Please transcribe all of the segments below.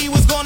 he was gonna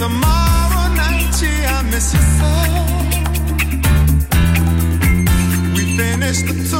tomorrow night, yeah, I miss you so. We finished the tour.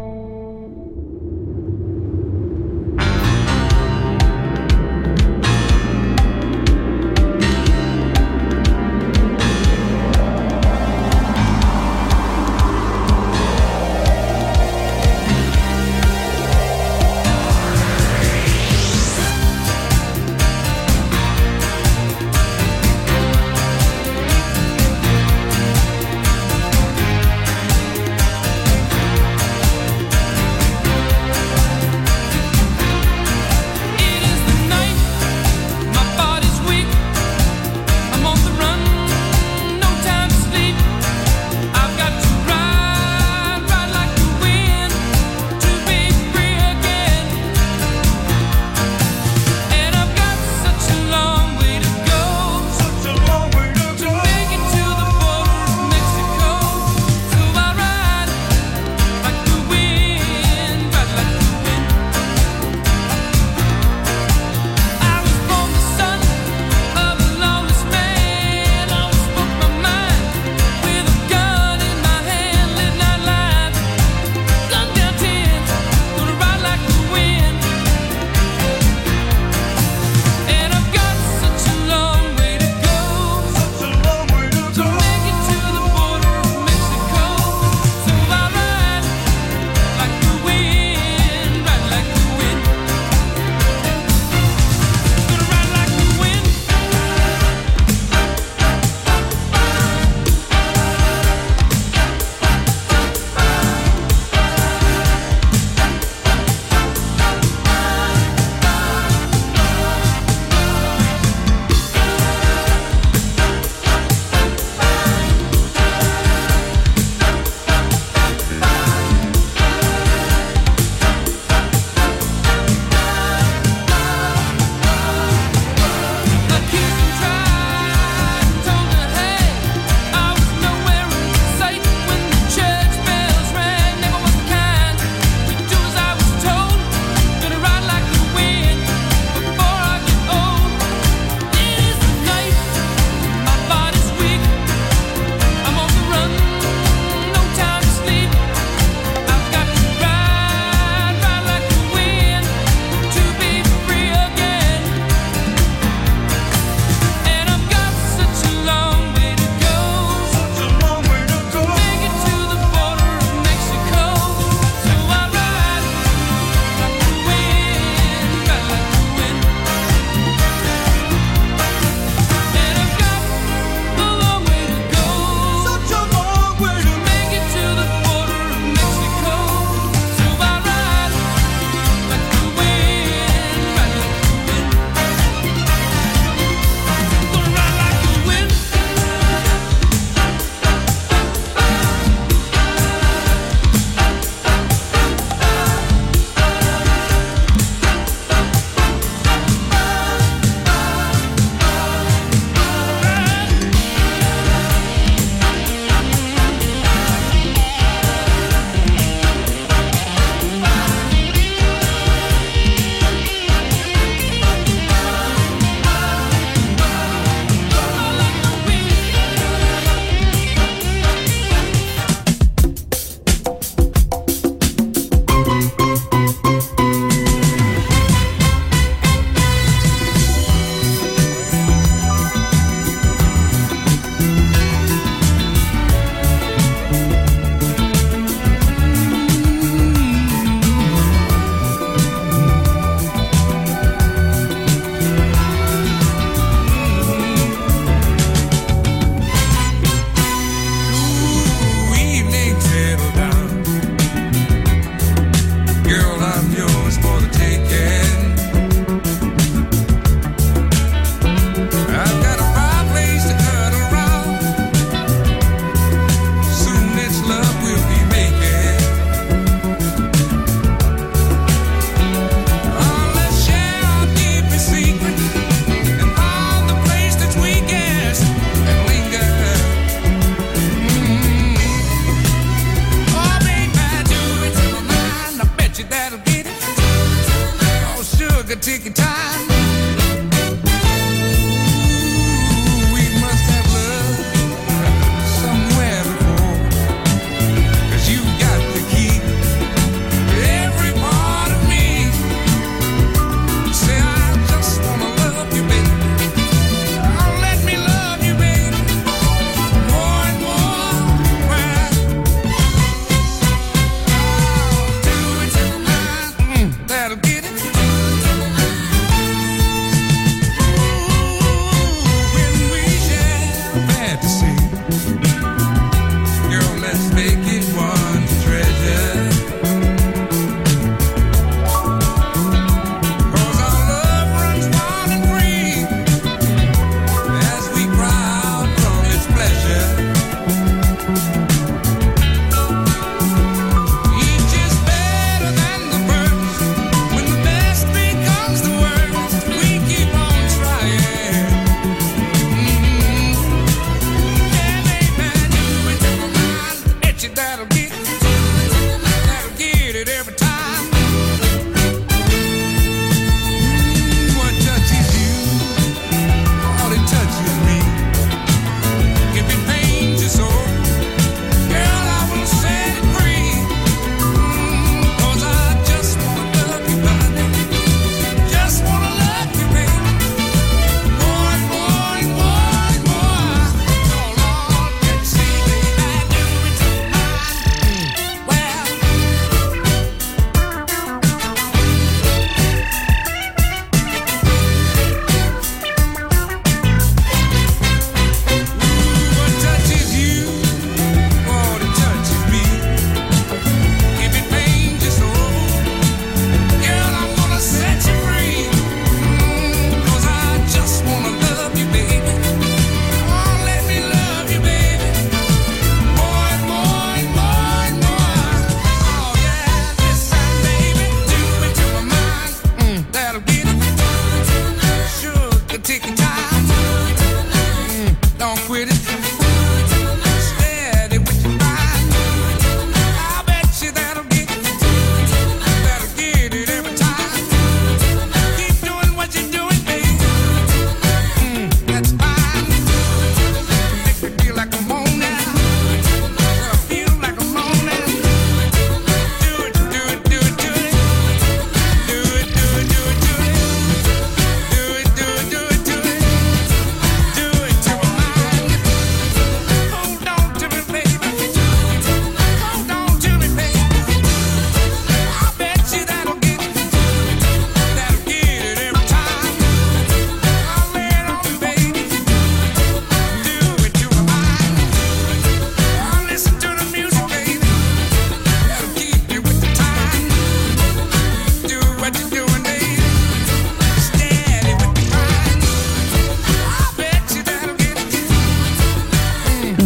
tick a tick time.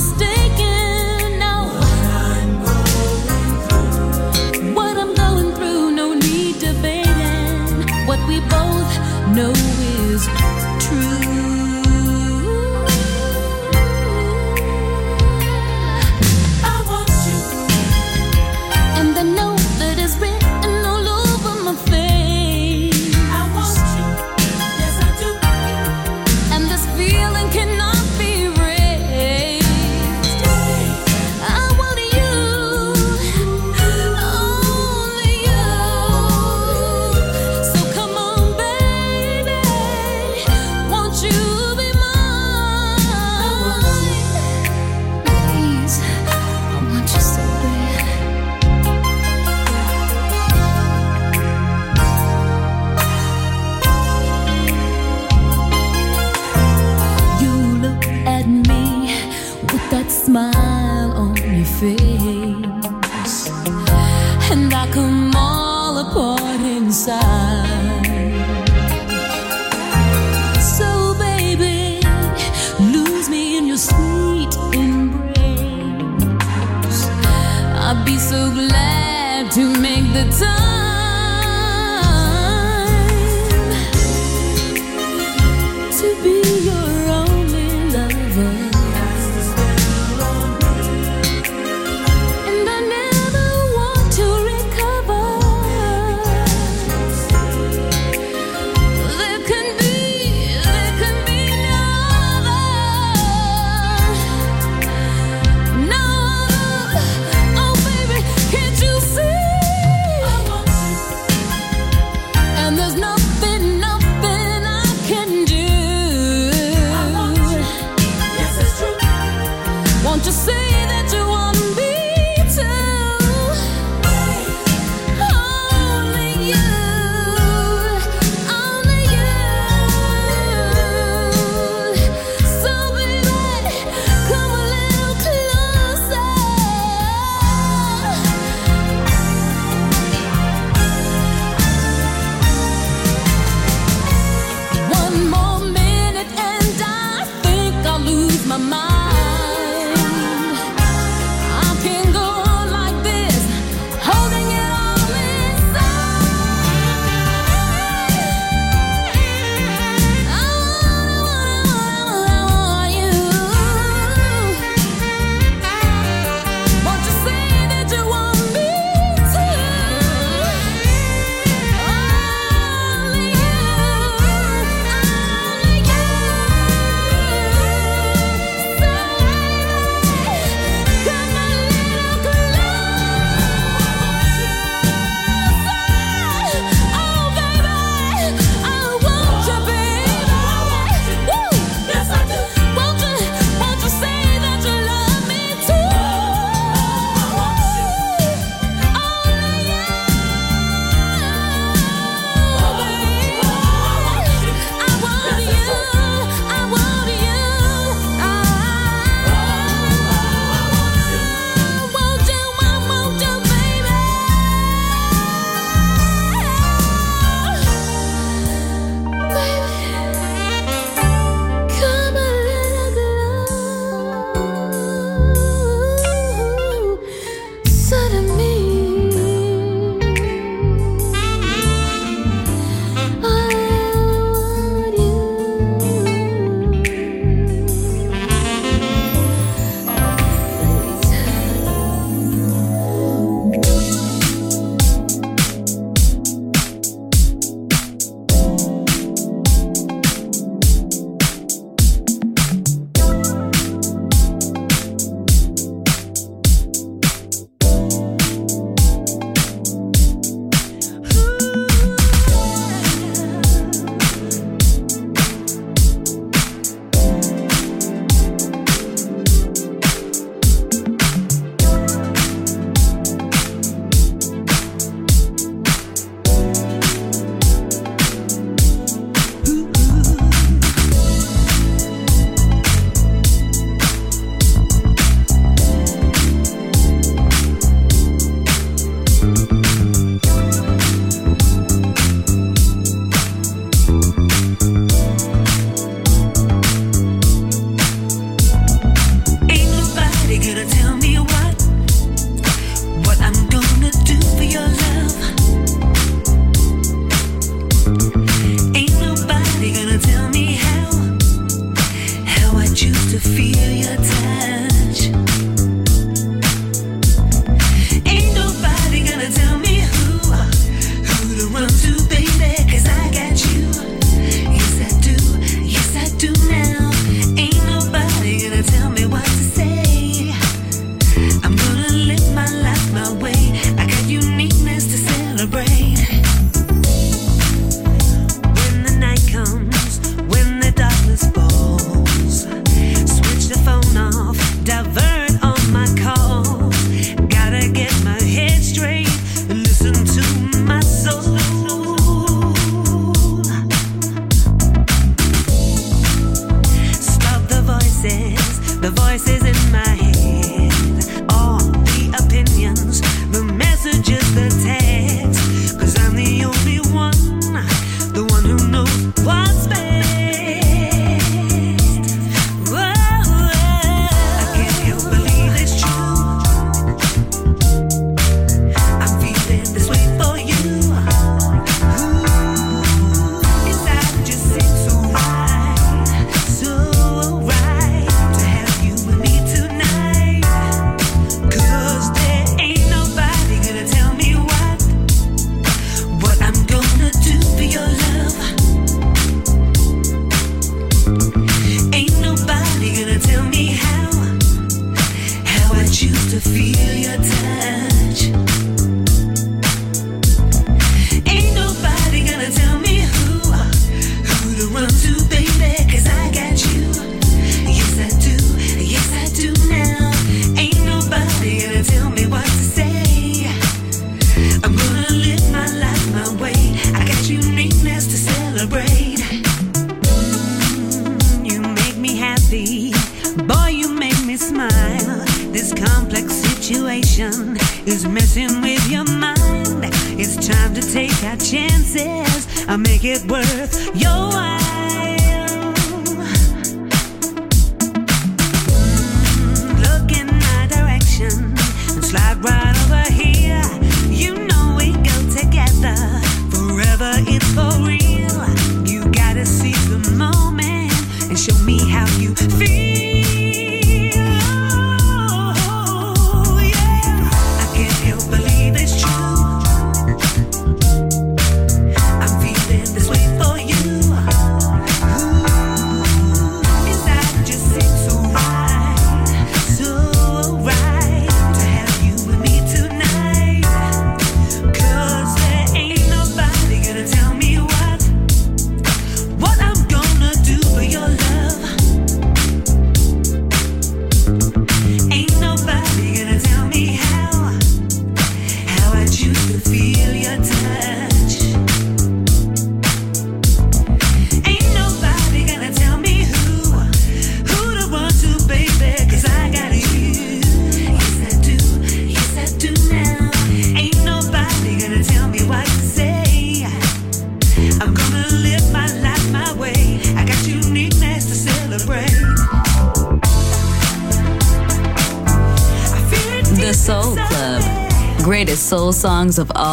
No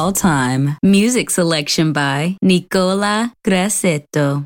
all time. Music selection by Nicola Grassetto.